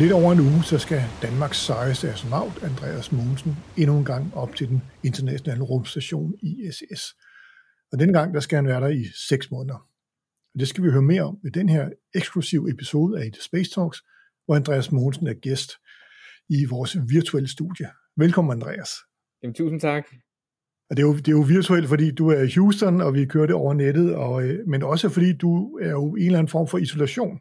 Lidt over en uge, så skal Danmarks sejeste astronaut, Andreas Mogensen, endnu en gang op til den internationale rumstation ISS. Og denne gang, der skal han være der i seks måneder. Og det skal vi høre mere om i den her eksklusive episode af The Space Talks, hvor Andreas Mogensen er gæst i vores virtuelle studie. Velkommen, Andreas. Jamen, tusind tak. Og det er, jo, det er jo virtuelt, fordi du er i Houston, og vi kører det over nettet, og, øh, men også fordi du er jo i en eller anden form for isolation.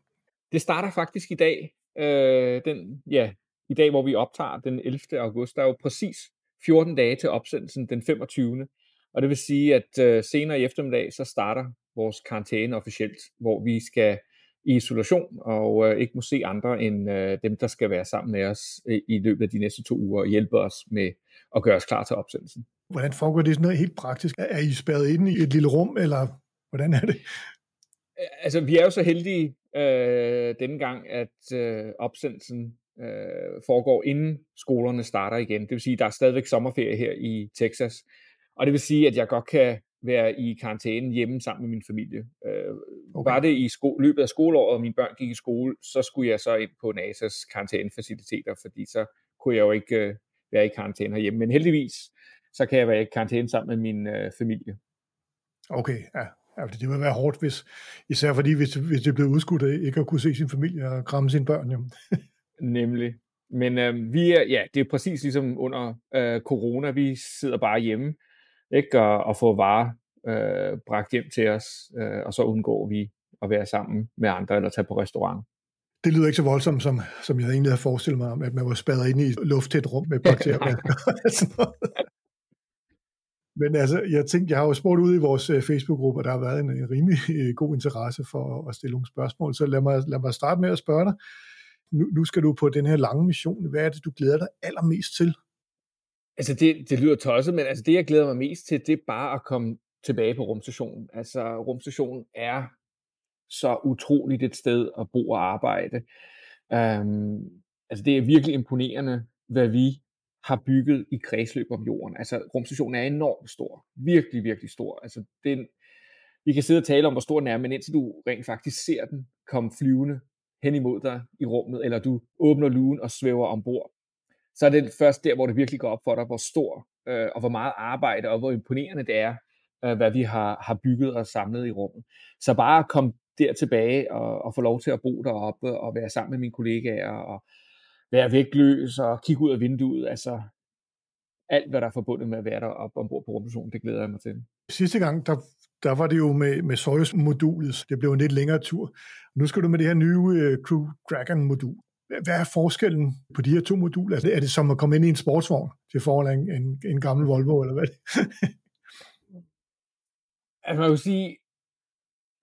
Det starter faktisk i dag. Øh, den, ja, I dag, hvor vi optager den 11. august. Der er jo præcis 14 dage til opsendelsen den 25. Og det vil sige, at øh, senere i eftermiddag, så starter vores karantæne officielt, hvor vi skal i isolation og øh, ikke må se andre end øh, dem, der skal være sammen med os øh, i løbet af de næste to uger og hjælpe os med at gøre os klar til opsendelsen. Hvordan foregår det sådan noget helt praktisk? Er I spærret inde i et lille rum, eller hvordan er det? Altså, vi er jo så heldige øh, denne gang, at øh, opsendelsen øh, foregår inden skolerne starter igen. Det vil sige, at der er stadigvæk sommerferie her i Texas. Og det vil sige, at jeg godt kan være i karantæne hjemme sammen med min familie. Øh, okay. Var det i sko- løbet af skoleåret, og mine børn gik i skole, så skulle jeg så ind på NASA's karantænefaciliteter, fordi så kunne jeg jo ikke øh, være i karantæne herhjemme. Men heldigvis, så kan jeg være i karantæne sammen med min øh, familie. Okay, ja. Ja. Det vil være hårdt, hvis, især fordi, hvis, hvis det blev udskudt af ikke at kunne se sin familie og kramme sine børn. Jo. Nemlig. Men øh, vi er, ja, det er præcis ligesom under øh, corona. Vi sidder bare hjemme ikke? Og, og få varer øh, bragt hjem til os, øh, og så undgår vi at være sammen med andre eller tage på restaurant. Det lyder ikke så voldsomt, som, som jeg egentlig havde forestillet mig om, at man var spærret inde i et lufttæt rum med bakterier. Men altså, jeg tænkte, jeg har jo spurgt ud i vores øh, Facebook-gruppe, og der har været en, en rimelig øh, god interesse for at stille nogle spørgsmål. Så lad mig, lad mig starte med at spørge dig. Nu, nu skal du på den her lange mission. Hvad er det, du glæder dig allermest til? Altså, det, det lyder tosset, men altså, det, jeg glæder mig mest til, det er bare at komme tilbage på rumstationen. Altså, rumstationen er så utroligt et sted at bo og arbejde. Um, altså, det er virkelig imponerende, hvad vi har bygget i kredsløb om jorden. Altså, rumstationen er enormt stor. Virkelig, virkelig stor. Altså, den, vi kan sidde og tale om, hvor stor den er, men indtil du rent faktisk ser den komme flyvende hen imod dig i rummet, eller du åbner lugen og svæver ombord, så er det først der, hvor det virkelig går op for dig, hvor stor øh, og hvor meget arbejde og hvor imponerende det er, øh, hvad vi har, har bygget og samlet i rummet. Så bare at komme der tilbage og, og få lov til at bo deroppe og være sammen med mine kollegaer og være vægtløs og kigge ud af vinduet, altså alt, hvad der er forbundet med at være deroppe ombord på rumstationen, det glæder jeg mig til. Sidste gang, der, der var det jo med, med Soyuz-modulet. Det blev en lidt længere tur. Nu skal du med det her nye uh, Crew Dragon-modul. Hvad er forskellen på de her to moduler? Er det, er det som at komme ind i en sportsvogn til forhold en, en, en gammel Volvo, eller hvad altså man kan sige,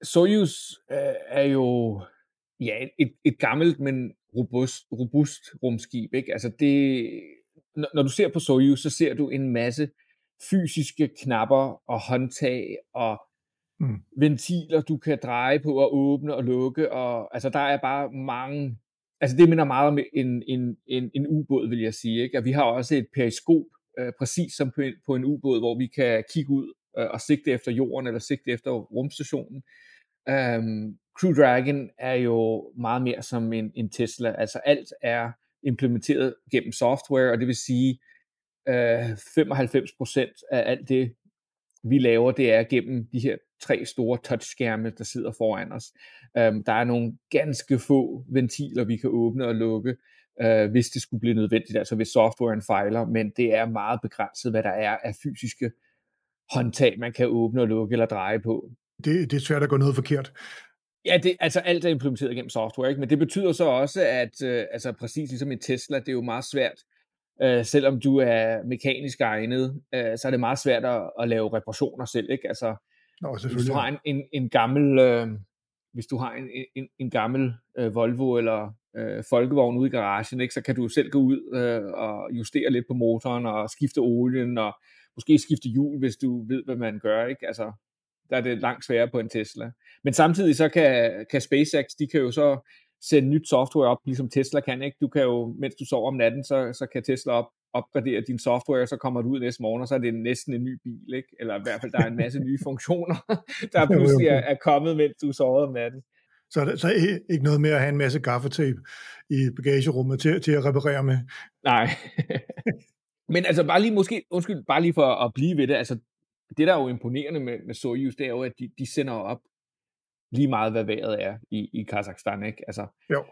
Soyuz øh, er jo ja, et, et gammelt, men robust, robust rumskib. Ikke? Altså det, når, når du ser på Soyuz, så ser du en masse fysiske knapper og håndtag og mm. ventiler, du kan dreje på og åbne og lukke. Og, altså der er bare mange altså det minder meget om en, en, en, en ubåd, vil jeg sige. Ikke? Og vi har også et periskop, øh, præcis som på en, på en ubåd, hvor vi kan kigge ud øh, og sigte efter jorden, eller sigte efter rumstationen. Um, Crew Dragon er jo meget mere som en, en Tesla. Altså alt er implementeret gennem software, og det vil sige, øh, 95% af alt det, vi laver, det er gennem de her tre store touchskærme, der sidder foran os. Um, der er nogle ganske få ventiler, vi kan åbne og lukke, uh, hvis det skulle blive nødvendigt, altså hvis softwaren fejler, men det er meget begrænset, hvad der er af fysiske håndtag, man kan åbne og lukke eller dreje på. Det, det er svært at gå noget forkert. Ja, det, altså alt er implementeret gennem software, ikke? men det betyder så også, at uh, altså præcis ligesom i Tesla, det er jo meget svært øh, selvom du er mekanisk egnet, øh, så er det meget svært at, at lave reparationer selv, ikke? Altså, Nå, hvis du har en, en, en gammel, øh, hvis du har en, en, en gammel øh, Volvo eller øh, folkevogn ude i garagen, ikke, så kan du selv gå ud øh, og justere lidt på motoren og skifte olien og måske skifte hjul, hvis du ved, hvad man gør. Ikke? Altså, der er det langt sværere på en Tesla. Men samtidig så kan, kan SpaceX, de kan jo så sende nyt software op, ligesom Tesla kan. Ikke? Du kan jo, mens du sover om natten, så, så kan Tesla op, opgradere din software, og så kommer du ud næste morgen, og så er det næsten en ny bil, ikke? eller i hvert fald, der er en masse nye funktioner, der pludselig er, er kommet, mens du sover om natten. Så, er så ikke noget med at have en masse gaffetape i bagagerummet til, til at reparere med. Nej. Men altså bare lige måske, undskyld, bare lige for at blive ved det, altså det der er jo imponerende med, med Soyuz, det er jo, at de, de sender op lige meget, hvad vejret er i, i Kazakhstan, ikke? Altså, jo.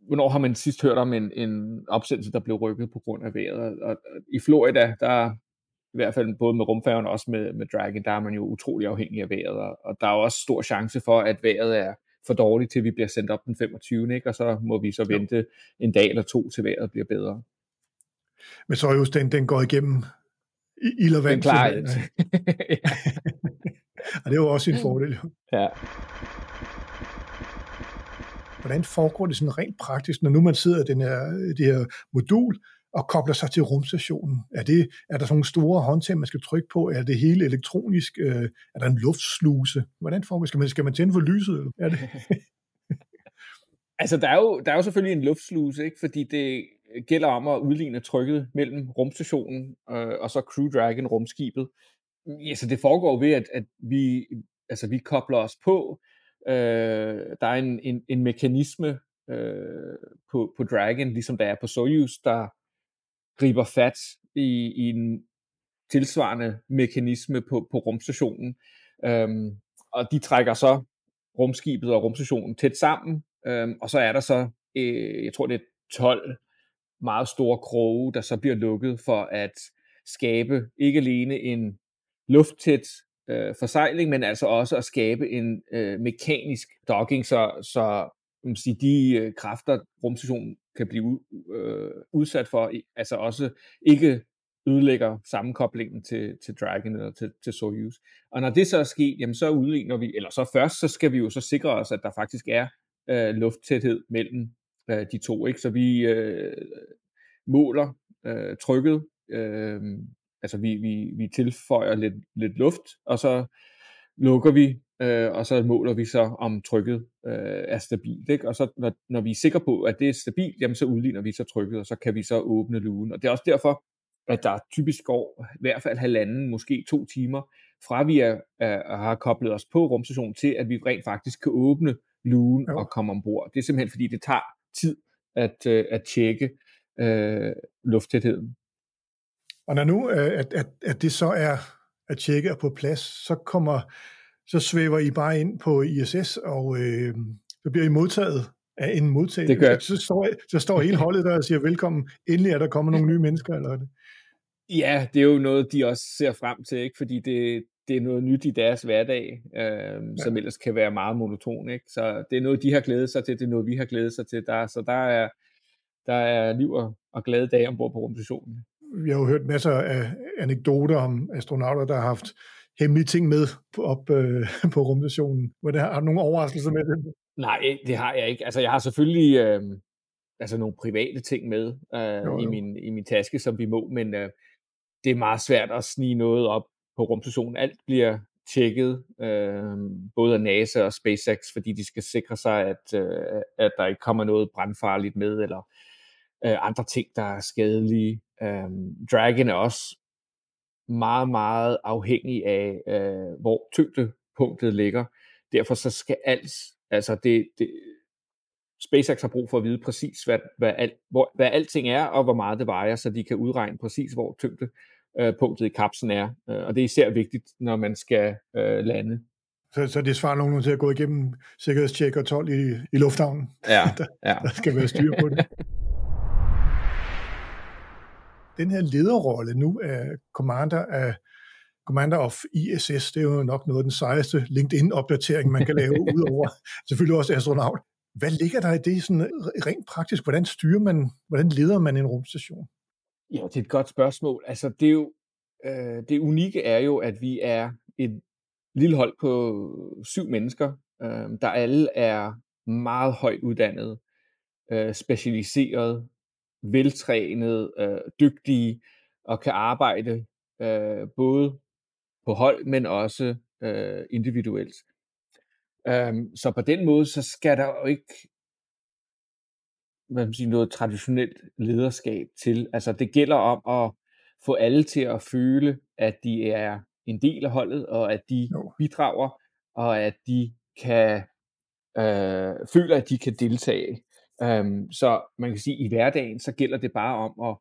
Hvornår har man sidst hørt om en, en opsendelse, der blev rykket på grund af vejret? Og, og i Florida, der i hvert fald både med rumfærgen og også med, med Dragon, der er man jo utrolig afhængig af vejret, og, og der er jo også stor chance for, at vejret er for dårligt, til vi bliver sendt op den 25. Ikke? Og så må vi så vente jo. en dag eller to, til vejret bliver bedre. Men så just den, den går igennem ild og vand. Den klarer ja. og det er jo også en fordel. Ja. Hvordan foregår det sådan rent praktisk, når nu man sidder i den her, det her modul og kobler sig til rumstationen? Er, det, er der sådan nogle store håndtag, man skal trykke på? Er det hele elektronisk? Er der en luftsluse? Hvordan foregår det? Skal man, skal man tænde for lyset? Eller? Er det? altså, der er, jo, der er jo selvfølgelig en luftsluse, ikke? fordi det gælder om at udligne trykket mellem rumstationen øh, og så Crew Dragon rumskibet. Ja, så det foregår ved, at, at vi, altså, vi kobler os på. Øh, der er en, en, en mekanisme øh, på, på Dragon, ligesom der er på Soyuz, der griber fat i, i en tilsvarende mekanisme på, på rumstationen. Øhm, og de trækker så rumskibet og rumstationen tæt sammen, øhm, og så er der så, øh, jeg tror det er 12 meget store kroge, der så bliver lukket for at skabe ikke alene en lufttæt øh, forsejling, men altså også at skabe en øh, mekanisk docking, så, så man sige, de øh, kræfter, rumstationen kan blive øh, udsat for, altså også ikke ødelægger sammenkoblingen til, til Dragon eller til, til Soyuz. Og når det så er sket, jamen så udligner vi, eller så først, så skal vi jo så sikre os, at der faktisk er øh, lufttæthed mellem øh, de to. Ikke? Så vi øh, måler øh, trykket, øh, altså vi, vi, vi tilføjer lidt, lidt luft, og så lukker vi, øh, og så måler vi så, om trykket øh, er stabilt. Ikke? Og så når, når vi er sikre på, at det er stabilt, jamen så udligner vi så trykket, og så kan vi så åbne lugen. Og det er også derfor, at der typisk går i hvert fald halvanden, måske to timer, fra vi er, er, har koblet os på rumstationen til, at vi rent faktisk kan åbne lugen jo. og komme ombord. Det er simpelthen fordi, det tager tid at, øh, at tjekke øh, lufttætheden. Og når nu, øh, at, at, at det så er at tjekke er på plads, så kommer så svæver I bare ind på ISS, og øh, så bliver I modtaget af en modtager. Det gør. Så står, så står hele holdet der og siger velkommen. Endelig er der kommet nogle nye mennesker, eller det? Ja, det er jo noget, de også ser frem til, ikke? fordi det, det er noget nyt i deres hverdag, øh, ja. som ellers kan være meget monoton. Ikke? Så det er noget, de har glædet sig til, det er noget, vi har glædet sig til. Der, så der er, der er liv og, og glade dage ombord på rumstationen. Vi har jo hørt masser af anekdoter om astronauter, der har haft hemmelige ting med op øh, på rumstationen. Hvor har du nogle overraskelser med det? Nej, det har jeg ikke. Altså, jeg har selvfølgelig øh, altså nogle private ting med øh, jo, jo. I, min, i min taske, som vi må, men øh, det er meget svært at snige noget op på rumstationen. Alt bliver tjekket, øh, både af NASA og SpaceX, fordi de skal sikre sig, at, øh, at der ikke kommer noget brandfarligt med, eller øh, andre ting, der er skadelige. Øh, Dragon er også meget, meget afhængig af, øh, hvor tyngdepunktet ligger. Derfor så skal alt, altså det, det, SpaceX har brug for at vide præcis, hvad, hvad, alt, hvor, hvad alting er, og hvor meget det vejer, så de kan udregne præcis, hvor tyngdepunktet i kapslen er. Øh, og det er især vigtigt, når man skal øh, lande. Så, så det svarer nogen til at gå igennem sikkerhedstjek og 12 i, i lufthavnen. Ja, der, ja. der skal være styr på det. den her lederrolle nu af Commander af Commander of ISS, det er jo nok noget af den sejeste LinkedIn-opdatering, man kan lave, udover selvfølgelig også astronaut. Hvad ligger der i det sådan rent praktisk? Hvordan styrer man, hvordan leder man en rumstation? Ja, det er et godt spørgsmål. Altså, det er jo, øh, det unikke er jo, at vi er et lille hold på syv mennesker, øh, der alle er meget højt uddannede, øh, specialiseret, veltrænet, øh, dygtige og kan arbejde øh, både på hold, men også øh, individuelt. Um, så på den måde, så skal der jo ikke hvad man siger, noget traditionelt lederskab til. Altså det gælder om at få alle til at føle, at de er en del af holdet, og at de Jo. bidrager, og at de kan øh, føler, at de kan deltage. Um, så man kan sige, at i hverdagen, så gælder det bare om at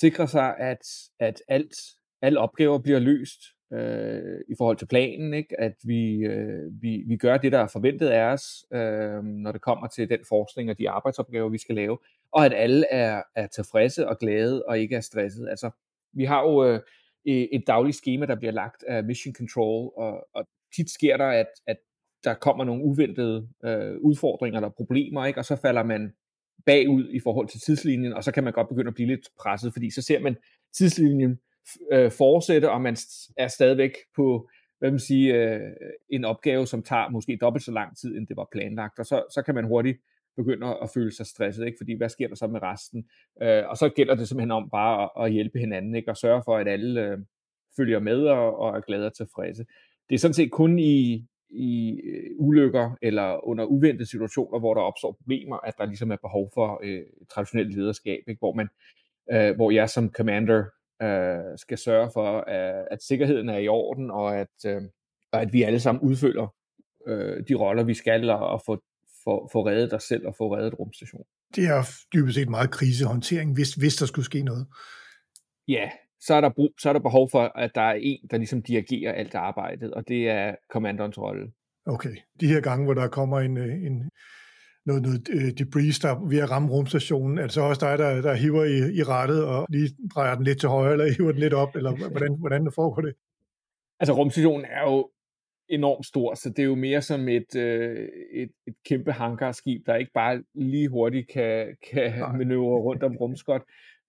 sikre sig, at, at alt, alle opgaver bliver løst øh, i forhold til planen, ikke? at vi, øh, vi, vi gør det, der er forventet af os, øh, når det kommer til den forskning og de arbejdsopgaver, vi skal lave, og at alle er, er tilfredse og glade og ikke er stresset. Altså, vi har jo øh, et dagligt schema, der bliver lagt af Mission Control, og, og tit sker der, at, at der kommer nogle uventede øh, udfordringer eller problemer, ikke? og så falder man bagud i forhold til tidslinjen, og så kan man godt begynde at blive lidt presset, fordi så ser man tidslinjen øh, fortsætte, og man er stadigvæk på hvad man sige, øh, en opgave, som tager måske dobbelt så lang tid, end det var planlagt, og så, så kan man hurtigt begynde at føle sig stresset, ikke? fordi hvad sker der så med resten? Øh, og så gælder det simpelthen om bare at, at hjælpe hinanden, ikke? og sørge for, at alle øh, følger med og, og er glade og tilfredse. Det er sådan set kun i, i øh, ulykker eller under uventede situationer, hvor der opstår problemer, at der ligesom er behov for øh, traditionelt lederskab, ikke? Hvor, man, øh, hvor jeg som commander øh, skal sørge for, at, at sikkerheden er i orden, og at, øh, og at vi alle sammen udfølger øh, de roller, vi skal, og, og få, få, få reddet os selv og få reddet rumstationen. Det er dybest set meget krisehåndtering, hvis, hvis der skulle ske noget. Ja, så er, der brug, så er der behov for, at der er en, der ligesom dirigerer alt arbejdet, og det er kommanderens rolle. Okay. De her gange, hvor der kommer en, øh, en noget, noget øh, debris, der ved at ramme rumstationen, er det så også dig, der, der hiver i, i rettet og lige drejer den lidt til højre, eller hiver den lidt op, eller hvordan, hvordan det foregår det? Altså rumstationen er jo enormt stor, så det er jo mere som et, øh, et, et kæmpe hangarskib, der ikke bare lige hurtigt kan, kan manøvrere rundt om rumskot.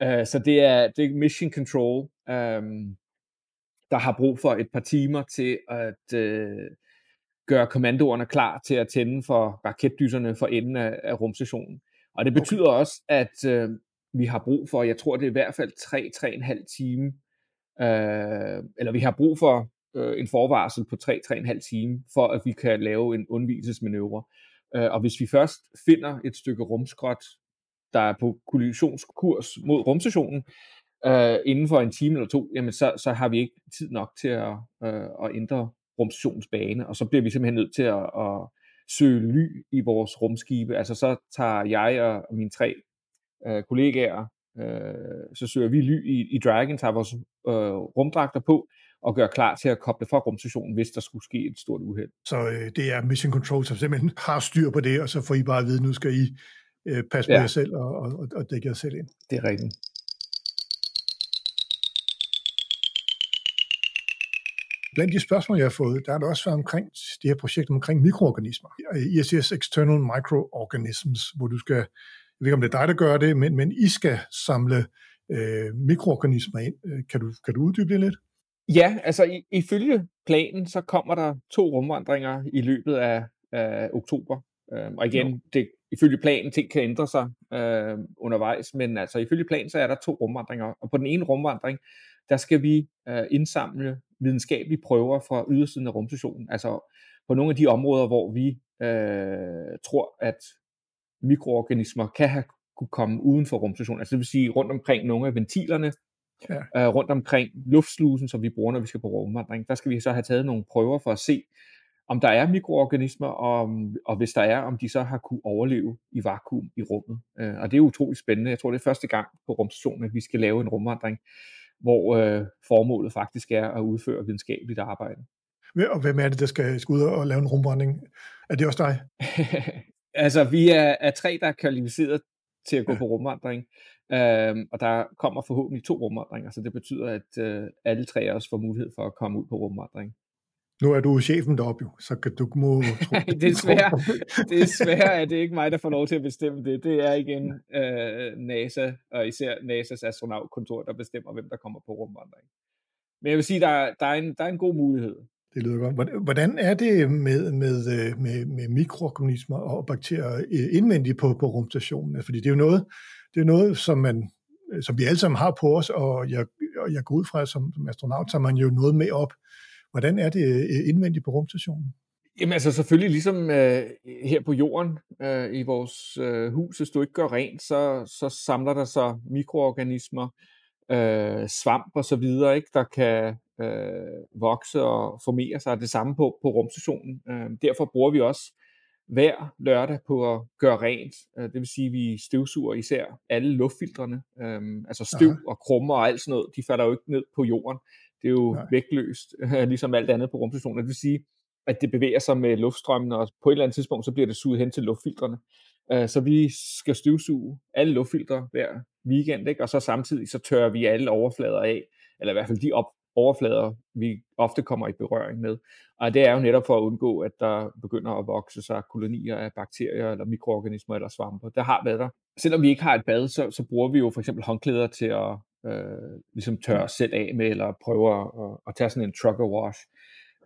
Uh, så det er, det er mission control, um, der har brug for et par timer til at uh, gøre kommandoerne klar til at tænde for raketdyserne for enden af, af rumstationen. Og det betyder okay. også, at uh, vi har brug for, jeg tror det er i hvert fald 3-3,5 time, uh, eller vi har brug for uh, en forvarsel på 3-3,5 time, for at vi kan lave en undvigelsesmanøvre. Uh, og hvis vi først finder et stykke rumskrot, der er på kollisionskurs mod rumstationen, øh, inden for en time eller to, jamen så, så har vi ikke tid nok til at, øh, at ændre rumstationens bane, og så bliver vi simpelthen nødt til at, at søge ly i vores rumskibe. Altså så tager jeg og mine tre øh, kollegaer, øh, så søger vi ly i, i Dragon, tager vores øh, rumdragter på, og gør klar til at koble fra rumstationen, hvis der skulle ske et stort uheld. Så øh, det er Mission Control, som simpelthen har styr på det, og så får I bare at vide, nu skal I øh, passe på ja. jer selv og, og, og dække jer selv ind. Det er rigtigt. Blandt de spørgsmål, jeg har fået, der er der også været omkring det her projekt omkring mikroorganismer. ISS External Microorganisms, hvor du skal, jeg ved ikke om det er dig, der gør det, men, men I skal samle øh, mikroorganismer ind. Kan du, kan du uddybe det lidt? Ja, altså ifølge planen, så kommer der to rumvandringer i løbet af, af oktober. Øhm, og igen, det, ifølge planen, ting kan ændre sig øh, undervejs, men altså ifølge planen, så er der to rumvandringer. Og på den ene rumvandring, der skal vi øh, indsamle videnskabelige prøver fra ydersiden af rumstationen. Altså på nogle af de områder, hvor vi øh, tror, at mikroorganismer kan have kunne komme uden for rumstationen. Altså det vil sige rundt omkring nogle af ventilerne, ja. øh, rundt omkring luftslusen, som vi bruger, når vi skal på rumvandring. Der skal vi så have taget nogle prøver for at se, om der er mikroorganismer, og, og hvis der er, om de så har kunne overleve i vakuum i rummet. Øh, og det er utroligt spændende. Jeg tror, det er første gang på rumstationen, at vi skal lave en rumvandring, hvor øh, formålet faktisk er at udføre videnskabeligt arbejde. Og hvem er det, der skal, skal ud og lave en rumvandring? Er det også dig? altså, vi er, er tre, der er kvalificeret til at gå ja. på rumvandring, øhm, og der kommer forhåbentlig to rumvandringer, så det betyder, at øh, alle tre også får mulighed for at komme ud på rumvandring. Nu er du chefen deroppe jo, så kan du må tro, desværre, desværre er det ikke mig, der får lov til at bestemme det. Det er igen øh, NASA, og især NASA's astronautkontor, der bestemmer, hvem der kommer på rumvandring. Men jeg vil sige, der, der, er, en, der er en god mulighed. Det lyder godt. Hvordan er det med, med, øh, med, med mikroorganismer og bakterier øh, indvendigt på, på rumstationen? Fordi det er jo noget, det er noget som, man, som vi alle sammen har på os, og jeg, og jeg går ud fra, som, som astronaut, så man jo noget med op. Hvordan er det øh, indvendigt på rumstationen? Jamen altså selvfølgelig ligesom øh, her på jorden øh, i vores øh, hus, hvis du ikke gør rent, så, så samler der sig mikroorganismer, øh, svamp og så videre, ikke, der kan øh, vokse og formere sig. Det samme på, på rumstationen. Øh, derfor bruger vi også hver lørdag på at gøre rent. Øh, det vil sige, at vi støvsuger især alle luftfiltrene. Øh, altså støv Aha. og krummer og alt sådan noget, de falder jo ikke ned på jorden. Det er jo Nej. vægtløst, ligesom alt andet på rumstationen. Det vil sige, at det bevæger sig med luftstrømmen, og på et eller andet tidspunkt, så bliver det suget hen til luftfiltrene. Øh, så vi skal støvsuge alle luftfiltre hver weekend, ikke? og så samtidig så tørrer vi alle overflader af, eller i hvert fald de op, overflader, vi ofte kommer i berøring med. Og det er jo netop for at undgå, at der begynder at vokse sig kolonier af bakterier eller mikroorganismer eller svampe. Der har været der. Selvom vi ikke har et bad, så, så bruger vi jo for eksempel håndklæder til at øh, ligesom tørre os selv af med, eller prøve at, at tage sådan en trucker wash.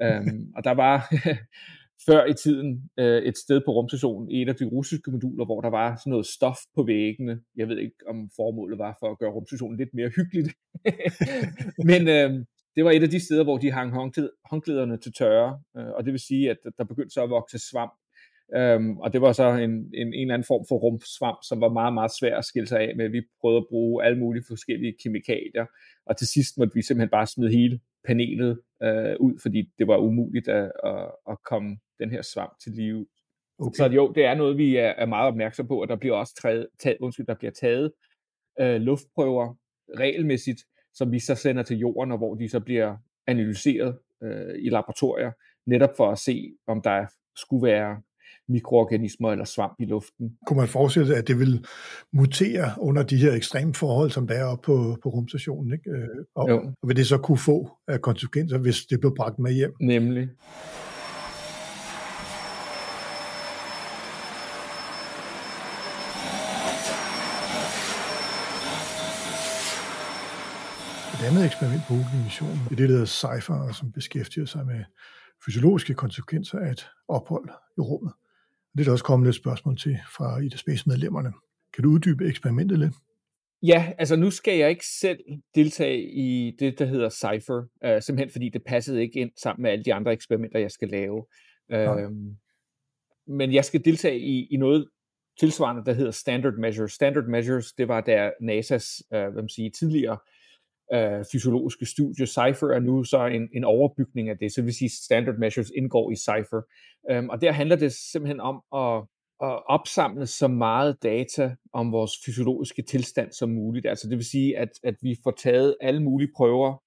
Um, og der var før i tiden øh, et sted på rumstationen, et af de russiske moduler, hvor der var sådan noget stof på væggene. Jeg ved ikke, om formålet var for at gøre rumstationen lidt mere hyggeligt. Men øh, det var et af de steder, hvor de hang håndklæderne til tørre, øh, og det vil sige, at der begyndte så at vokse svamp. Um, og det var så en, en, en eller anden form for rumsvamp, som var meget, meget svær at skille sig af med. Vi prøvede at bruge alle mulige forskellige kemikalier, og til sidst måtte vi simpelthen bare smide hele panelet øh, ud, fordi det var umuligt at, at, at komme den her svamp til live. Okay. Så jo, det er noget, vi er, er meget opmærksom på, og der bliver også taget, taget, undskyld, der bliver taget øh, luftprøver regelmæssigt, som vi så sender til jorden, og hvor de så bliver analyseret øh, i laboratorier, netop for at se, om der skulle være mikroorganismer eller svamp i luften. Kunne man forestille sig, at det vil mutere under de her ekstreme forhold, som der er oppe på, på rumstationen? Ikke? Øh, og, jo. og vil det så kunne få af konsekvenser, hvis det blev bragt med hjem? Nemlig. Et andet eksperiment på missionen er det, der hedder CIPHER, som beskæftiger sig med fysiologiske konsekvenser af et ophold i rummet. Det er der også kommet et spørgsmål til fra Ida Space-medlemmerne. Kan du uddybe eksperimentet lidt? Ja, altså nu skal jeg ikke selv deltage i det, der hedder Cypher, uh, simpelthen fordi det passede ikke ind sammen med alle de andre eksperimenter, jeg skal lave. Uh, men jeg skal deltage i, i noget tilsvarende, der hedder Standard Measures. Standard Measures, det var der NASA's uh, hvad man siger, tidligere øh, fysiologiske studie. Cypher er nu så en, en overbygning af det, så det vil sige, Standard Measures indgår i Cypher. Øhm, og der handler det simpelthen om at, at opsamle så meget data om vores fysiologiske tilstand som muligt. Altså det vil sige, at, at vi får taget alle mulige prøver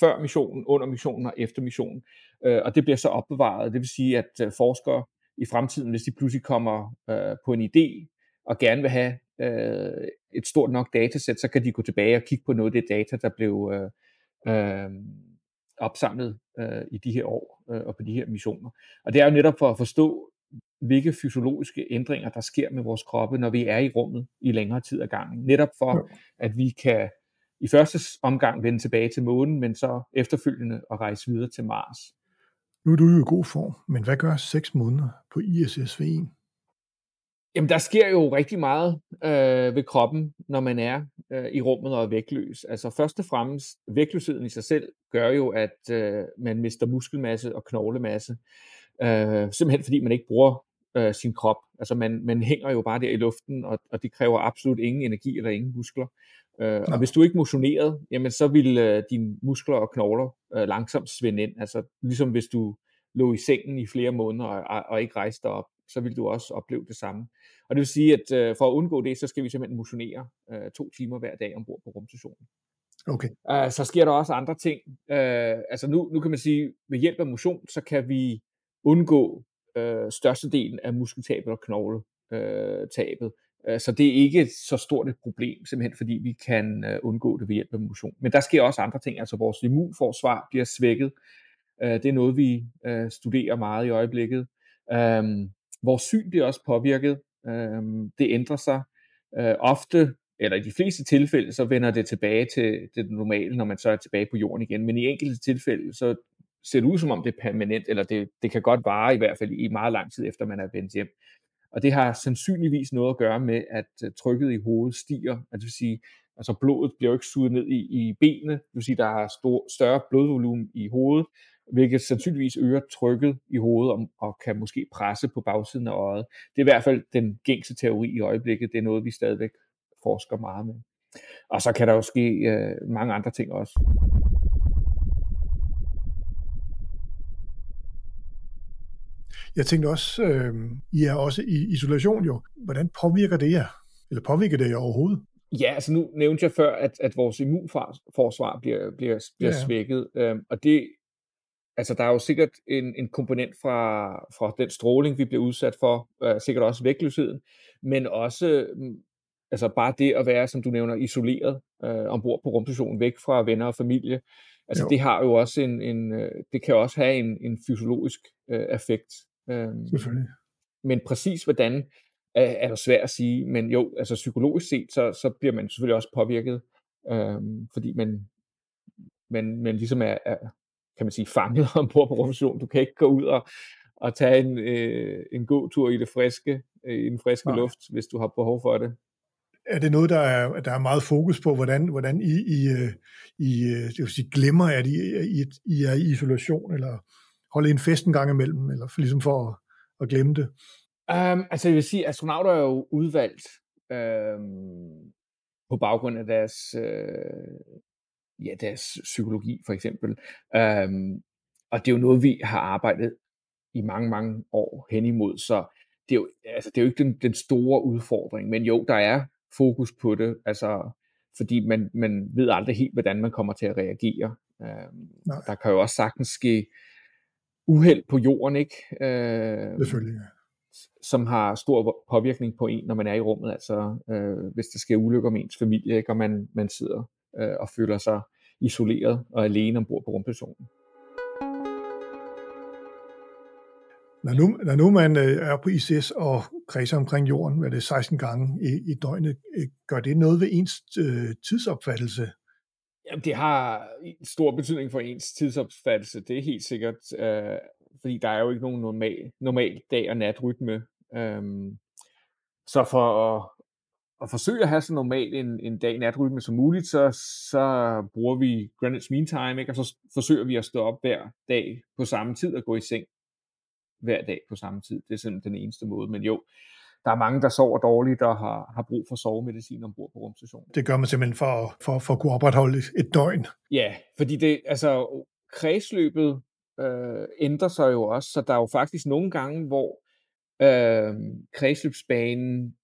før missionen, under missionen og efter missionen. Øh, og det bliver så opbevaret. Det vil sige, at øh, forskere i fremtiden, hvis de pludselig kommer øh, på en idé og gerne vil have uh, et stort nok datasæt, så kan de gå tilbage og kigge på noget af det data, der blev uh, uh, opsamlet uh, i de her år uh, og på de her missioner. Og det er jo netop for at forstå, hvilke fysiologiske ændringer, der sker med vores kroppe, når vi er i rummet i længere tid ad gangen. Netop for, at vi kan i første omgang vende tilbage til månen, men så efterfølgende at rejse videre til Mars. Nu er du jo i god form, men hvad gør seks måneder på ISS-V1? Jamen, der sker jo rigtig meget øh, ved kroppen, når man er øh, i rummet og er vægtløs. Altså først og fremmest, vægtløsheden i sig selv gør jo, at øh, man mister muskelmasse og knoglemasse. Øh, simpelthen fordi man ikke bruger øh, sin krop. Altså man, man hænger jo bare der i luften, og, og det kræver absolut ingen energi eller ingen muskler. Øh, og hvis du ikke motionerede, jamen så vil øh, dine muskler og knogler øh, langsomt svinde ind. Altså ligesom hvis du lå i sengen i flere måneder og, og ikke rejste op, så vil du også opleve det samme. Og det vil sige, at øh, for at undgå det, så skal vi simpelthen motionere øh, to timer hver dag ombord på rumstationen. Okay. Uh, så sker der også andre ting. Uh, altså nu, nu kan man sige, ved hjælp af motion, så kan vi undgå uh, størstedelen af muskeltabet og knogletabet. Uh, så det er ikke så stort et problem, simpelthen fordi vi kan uh, undgå det ved hjælp af motion. Men der sker også andre ting, altså vores immunforsvar bliver svækket, Øh, det er noget, vi øh, studerer meget i øjeblikket. Øh, vores syn bliver også påvirket. Øh, det ændrer sig. Øh, ofte, eller i de fleste tilfælde, så vender det tilbage til, til det normale, når man så er tilbage på jorden igen. Men i enkelte tilfælde, så ser det ud som om det er permanent, eller det, det kan godt vare i hvert fald i meget lang tid efter man er vendt hjem. Og det har sandsynligvis noget at gøre med, at øh, trykket i hovedet stiger. Altså det vil sige, altså blodet bliver jo ikke suget ned i, i benene, det vil sige, der er stor, større blodvolumen i hovedet, hvilket sandsynligvis øger trykket i hovedet og, og kan måske presse på bagsiden af øjet. Det er i hvert fald den gængse teori i øjeblikket. Det er noget, vi stadigvæk forsker meget med. Og så kan der jo ske øh, mange andre ting også. Jeg tænkte også, øh, I er også i isolation jo. Hvordan påvirker det jer? Eller påvirker det jer overhovedet? Ja, altså nu nævnte jeg før, at, at vores immunforsvar bliver, bliver, bliver ja, svækket, øhm, og det, altså der er jo sikkert en, en komponent fra, fra den stråling, vi bliver udsat for, øh, sikkert også vægtløsheden, men også mm, altså bare det at være, som du nævner, isoleret øh, ombord på rumstationen, væk fra venner og familie, altså jo. det har jo også en, en øh, det kan også have en, en fysiologisk øh, effekt. Øh, Selvfølgelig. Men præcis hvordan er, er jo svært at sige, men jo, altså psykologisk set, så, så bliver man selvfølgelig også påvirket, øh, fordi man, man, man ligesom er, er, kan man sige, fanget ombord på rumstationen. Du kan ikke gå ud og, og tage en, øh, en god tur i det friske, øh, i den friske Nej. luft, hvis du har behov for det. Er det noget, der er, der er meget fokus på, hvordan, hvordan I, I, øh, I øh, det vil sige, glemmer, at I, I, I er i isolation, eller holde en fest en gang imellem, eller for, ligesom for at, at glemme det? Um, altså jeg vil sige, astronauter er jo udvalgt um, på baggrund af deres, uh, ja, deres psykologi for eksempel. Um, og det er jo noget, vi har arbejdet i mange, mange år hen imod, så det er jo, altså, det er jo ikke den, den store udfordring, men jo, der er fokus på det, altså, fordi man, man ved aldrig helt, hvordan man kommer til at reagere. Um, der kan jo også sagtens ske uheld på jorden, ikke? Uh, Selvfølgelig, ja som har stor påvirkning på en, når man er i rummet, altså øh, hvis der sker ulykker med ens familie, ikke, og man, man sidder øh, og føler sig isoleret og alene ombord på rumstationen. Når nu, når nu man øh, er på ISS og kredser omkring jorden, hvad det er 16 gange i, i døgnet, øh, gør det noget ved ens øh, tidsopfattelse? Jamen, det har stor betydning for ens tidsopfattelse, det er helt sikkert. Øh, fordi der er jo ikke nogen normal, normal dag- og natrytme. Øhm, så for at, at forsøge at have så normal en, en dag-natrytme som muligt, så, så bruger vi Greenwich Mean Time, ikke? og så forsøger vi at stå op hver dag på samme tid og gå i seng hver dag på samme tid. Det er simpelthen den eneste måde. Men jo, der er mange, der sover dårligt og har, har brug for sovemedicin ombord på rumstationen. Det gør man simpelthen for, for, for at kunne opretholde et døgn. Ja, fordi det, altså, kredsløbet øh, ændrer sig jo også, så der er jo faktisk nogle gange, hvor øh, kredsløbsbanen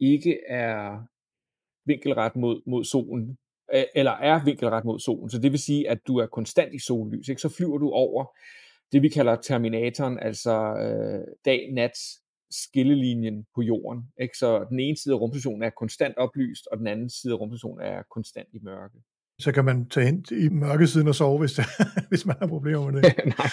ikke er vinkelret mod, mod solen, eller er vinkelret mod solen. Så det vil sige, at du er konstant i sollys. Ikke? Så flyver du over det, vi kalder terminatoren, altså øh, dag-nat skillelinjen på jorden. Ikke? Så den ene side af rumstationen er konstant oplyst, og den anden side af rumstationen er konstant i mørke så kan man tage hen i mørkesiden og sove, hvis, hvis man har problemer med det. Nej.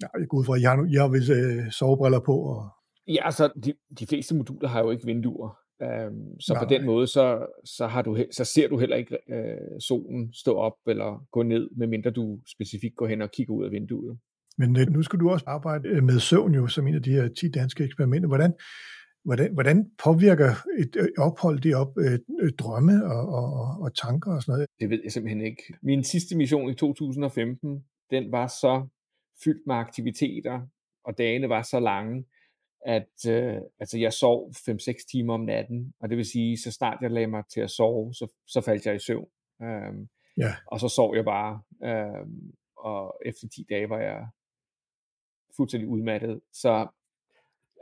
Nej, jeg går ud fra, at I har, I har vel øh, sovebriller på. Og... Ja, altså de, de fleste moduler har jo ikke vinduer. Um, så Nej. på den måde, så, så, har du, så ser du heller ikke uh, solen stå op eller gå ned, medmindre du specifikt går hen og kigger ud af vinduet. Men øh, nu skal du også arbejde med søvn jo, som en af de her 10 danske eksperimenter. Hvordan, Hvordan, hvordan påvirker et øh, ophold det op øh, øh, drømme og, og, og tanker og sådan noget? Det ved jeg simpelthen ikke. Min sidste mission i 2015, den var så fyldt med aktiviteter, og dagene var så lange, at øh, altså jeg sov 5-6 timer om natten, og det vil sige, så snart jeg lagde mig til at sove, så, så faldt jeg i søvn. Øhm, ja. Og så sov jeg bare, øhm, og efter 10 dage var jeg fuldstændig udmattet. Så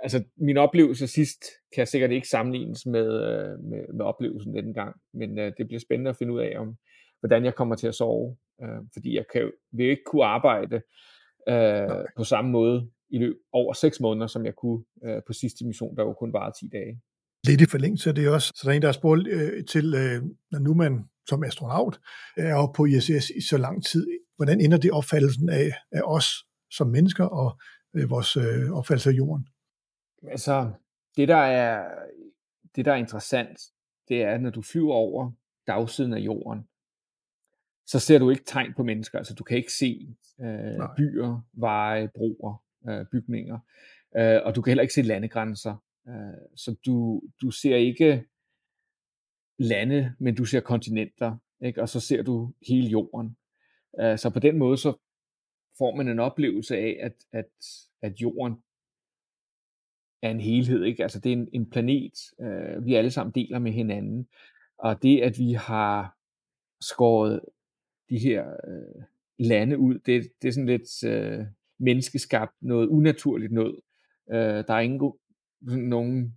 altså min oplevelse sidst kan sikkert ikke sammenlignes med, øh, med, med oplevelsen den gang, men øh, det bliver spændende at finde ud af, om hvordan jeg kommer til at sove, øh, fordi jeg kan, vil ikke kunne arbejde øh, på samme måde i løb over seks måneder, som jeg kunne øh, på sidste mission, der jo kun var 10 dage. Lidt i forlængelse af det også. Så der er en, der har spurgt øh, til, øh, når nu man som astronaut er oppe på ISS i så lang tid, hvordan ender det opfattelsen af, af os som mennesker og øh, vores øh, opfattelse af jorden? Altså, det der er, det der er interessant, det er, at når du flyver over dagsiden af jorden, så ser du ikke tegn på mennesker. Altså, du kan ikke se øh, byer, veje, broer, øh, bygninger. Øh, og du kan heller ikke se landegrænser. Øh, så du, du ser ikke lande, men du ser kontinenter, ikke? og så ser du hele jorden. Øh, så på den måde, så får man en oplevelse af, at, at, at jorden er en helhed. Ikke? Altså det er en, en planet, øh, vi alle sammen deler med hinanden. Og det, at vi har skåret de her øh, lande ud, det, det er sådan lidt øh, menneskeskabt, noget unaturligt noget. Øh, der er ingen nogen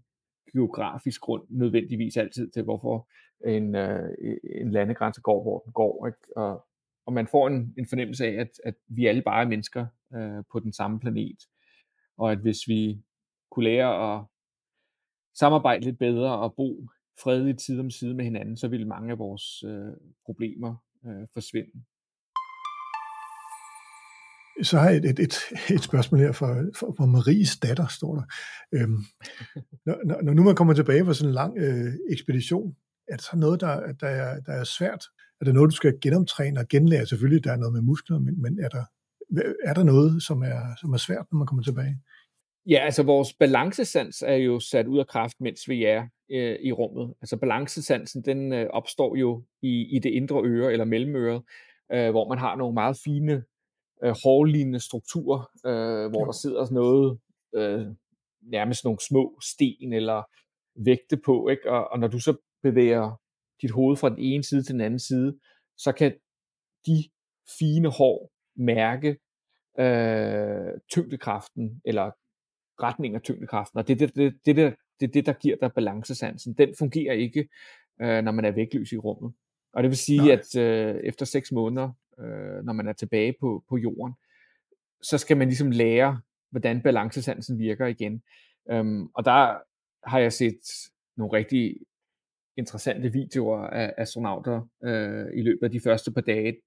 geografisk grund nødvendigvis altid til, hvorfor en, øh, en landegrænse går, hvor den går. Ikke? Og, og man får en, en fornemmelse af, at, at vi alle bare er mennesker øh, på den samme planet. Og at hvis vi kunne lære at samarbejde lidt bedre og bo fredeligt side om side med hinanden, så ville mange af vores øh, problemer øh, forsvinde. Så har jeg et, et, et, et spørgsmål her fra, fra, Maries datter, står der. Øhm, når, når nu man kommer tilbage fra sådan en lang øh, ekspedition, er det så noget, der, der, er, der er svært? Er der noget, du skal genomtræne og genlære? Selvfølgelig, der er noget med muskler, men, men er, der, er der noget, som er, som er svært, når man kommer tilbage? Ja, altså vores balancesans er jo sat ud af kraft, mens vi er øh, i rummet. Altså balancesansen, den øh, opstår jo i, i det indre øre eller mellemøret, øh, hvor man har nogle meget fine øh, hårlignende strukturer, øh, hvor jo. der sidder sådan noget, øh, nærmest nogle små sten eller vægte på, ikke? Og, og når du så bevæger dit hoved fra den ene side til den anden side, så kan de fine hår mærke øh, tyngdekraften, eller retning af tyngdekraften, og det er det, det, det, det, det, det, der giver dig balancesansen. Den fungerer ikke, øh, når man er vægtløs i rummet. Og det vil sige, Nej. at øh, efter seks måneder, øh, når man er tilbage på, på jorden, så skal man ligesom lære, hvordan balancesansen virker igen. Øhm, og der har jeg set nogle rigtig interessante videoer af astronauter øh, i løbet af de første par dage,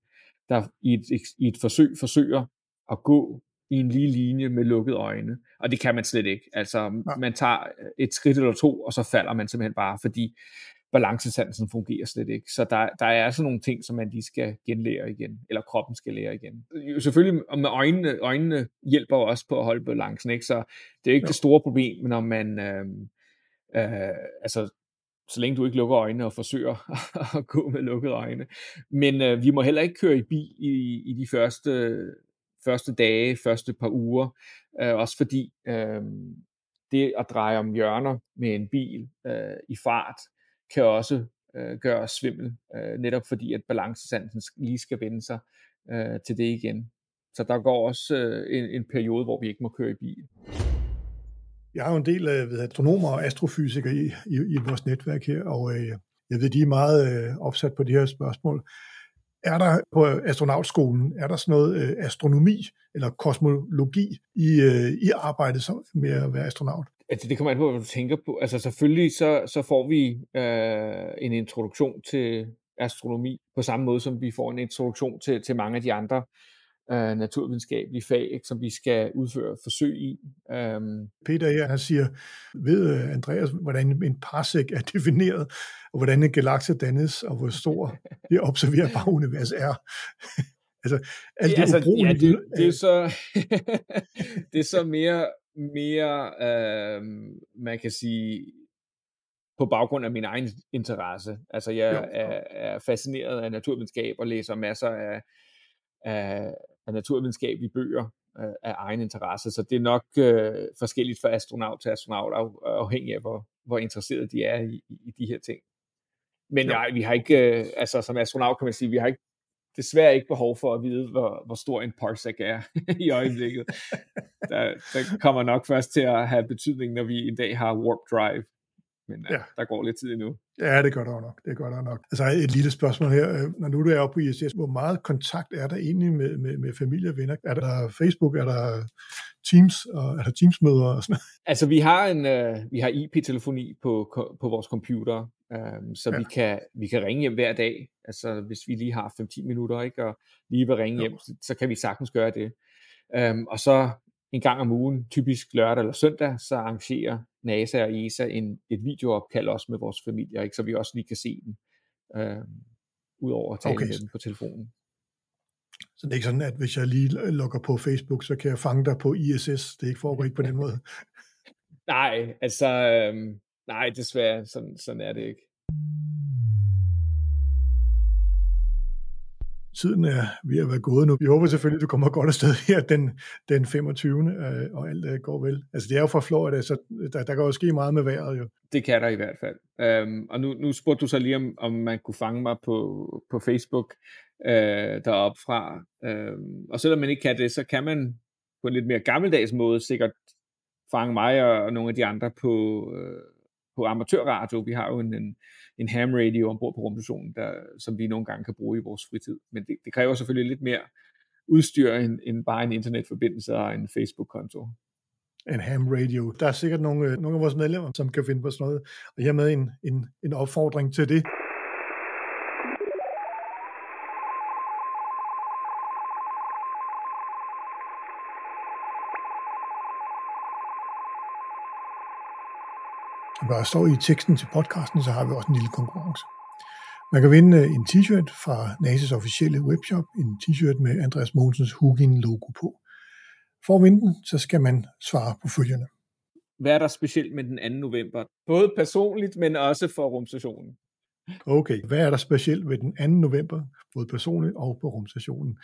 der i et, i et forsøg forsøger at gå i en lige linje med lukkede øjne. Og det kan man slet ikke. Altså, ja. man tager et skridt eller to, og så falder man simpelthen bare, fordi balancesansen fungerer slet ikke. Så der, der er sådan nogle ting, som man lige skal genlære igen, eller kroppen skal lære igen. Selvfølgelig, og med øjnene, øjnene hjælper også på at holde balancen, ikke? så det er ikke ja. det store problem, når man, øh, øh, altså så længe du ikke lukker øjnene og forsøger at gå med lukkede øjne. Men øh, vi må heller ikke køre i bil i, i de første, første dage, første par uger, øh, også fordi øh, det at dreje om hjørner med en bil øh, i fart, kan også øh, gøre os svimmel, øh, netop fordi at balancesansen lige skal vende sig øh, til det igen. Så der går også øh, en, en periode, hvor vi ikke må køre i bil. Jeg har jo en del af ved, astronomer og astrofysikere i, i, i vores netværk her, og øh, jeg ved, de er meget øh, opsat på de her spørgsmål. Er der på astronautskolen, er der sådan noget øh, astronomi eller kosmologi i, øh, i arbejdet som, med at være astronaut? Altså, det kommer an på, hvad du tænker på. Altså selvfølgelig så, så får vi øh, en introduktion til astronomi på samme måde, som vi får en introduktion til, til mange af de andre øh, naturvidenskabelige fag, ikke, som vi skal udføre forsøg i. Um, Peter her, han siger, ved øh, Andreas, hvordan en parsec er defineret, og hvordan en galakse dannes, og hvor stor det observerbare univers er. altså, alt det, altså, ja, det, det, er så, det er så mere, mere øh, man kan sige, på baggrund af min egen interesse. Altså jeg jo. er, er fascineret af naturvidenskab og læser masser af, af, af naturvidenskabelige bøger øh, af egen interesse, så det er nok øh, forskelligt fra astronaut til astronaut, afhængig af hvor, hvor interesseret de er i, i de her ting. Men ja. nej, vi har ikke, øh, altså som astronaut kan man sige, vi har ikke desværre ikke behov for at vide, hvor, hvor stor en parsec er i øjeblikket. der, der kommer nok først til at have betydning, når vi en dag har warp drive, men ja. der går lidt tid endnu. Ja, det gør der nok. Det gør der nok. Altså et lille spørgsmål her. Øh, når nu du er oppe på ISS, hvor meget kontakt er der egentlig med, med, med familie og venner? Er der Facebook? Er der Teams, og er der Teams-møder og sådan? Altså, vi har en øh, vi har IP-telefoni på, på vores computer, øh, så Ja. vi, kan, vi kan ringe hjem hver dag. Altså, hvis vi lige har 5-10 minutter, ikke, og lige vil ringe Jo. hjem, så, så kan vi sagtens gøre det. Um, og så en gang om ugen, typisk lørdag eller søndag, så arrangerer NASA og ESA en, et videoopkald også med vores familier, ikke, så vi også lige kan se dem, øh, udover at tale Okay. med dem på telefonen. Så det er ikke sådan, at hvis jeg lige logger på Facebook, så kan jeg fange dig på ISS. Det er ikke foregår ikke på den måde. Nej, altså, øhm, nej, desværre, sådan, sådan er det ikke. Tiden er ved at være gået nu. Vi håber selvfølgelig, at du kommer godt afsted her den, den 25. øh, og alt øh, går vel. Altså det er jo fra Florida, så der, der kan jo ske meget med vejret jo. Det kan der i hvert fald. Øhm, og nu, nu spurgte du så lige, om, om man kunne fange mig på, på Facebook øh, deroppe fra. Øhm, og selvom man ikke kan det, så kan man på en lidt mere gammeldags måde sikkert fange mig og, og nogle af de andre på, øh, på amatørradio. Vi har jo en, en, en ham radio ombord på rumstationen, der, som vi nogle gange kan bruge i vores fritid. Men det, det kræver selvfølgelig lidt mere udstyr end, end bare en internetforbindelse og en Facebook-konto. En ham radio. Der er sikkert nogle, øh, nogle af vores medlemmer, som kan finde på sådan noget. Og hermed en, en, en opfordring til det. Der står i teksten til podcasten, så har vi også en lille konkurrence. Man kan vinde øh, en t-shirt fra NASA's officielle webshop, en t-shirt med Andreas Mogensens Hugin logo på. For at vinde den, så skal man svare på følgende. Hvad er der specielt med den 2. november? Både personligt, men også for rumstationen. Okay, hvad er der specielt ved den 2. november, både personligt og på rumstationen?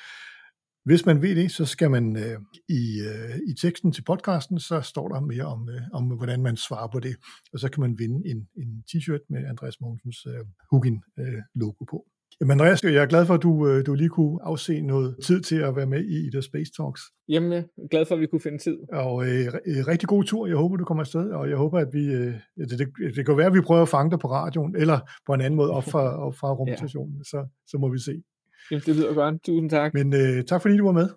Hvis man ved det, så skal man øh, i, øh, i teksten til podcasten, så står der mere om, øh, om, hvordan man svarer på det. Og så kan man vinde en, en t-shirt med Andreas Mogensens øh, Hugin-logo på. Jamen Andreas, jeg er glad for, at du, øh, du lige kunne afse noget tid til at være med i The Space Talks. Jamen, jeg er glad for, at vi kunne finde tid. Og øh, øh, rigtig god tur. Jeg håber, du kommer afsted, og jeg håber, at vi... Øh, det, det, det kan være, at vi prøver at fange dig på radioen, eller på en anden måde op fra, op fra rumstationen. Så, så må vi se. Jamen, det lyder godt. Tusind tak. Men øh, tak fordi du var med.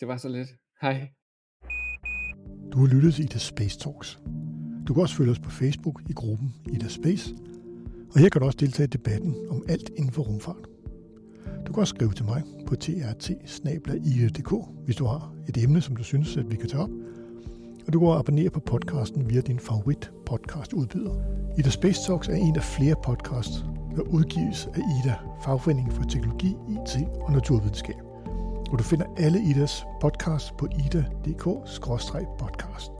Det var så lidt. Hej. Du har lyttet til Ida Space Talks. Du kan også følge os på Facebook i gruppen Ida Space, og her kan du også deltage i debatten om alt inden for rumfart. Du kan også skrive til mig på trt hvis du har et emne, som du synes, at vi kan tage op. Og du kan abonnere på podcasten via din favorit podcast udbyder. Ida Space Talks er en af flere podcasts, og udgives af Ida, Fagforeningen for Teknologi, IT og Naturvidenskab. Og du finder alle Idas podcasts på ida.dk-podcast.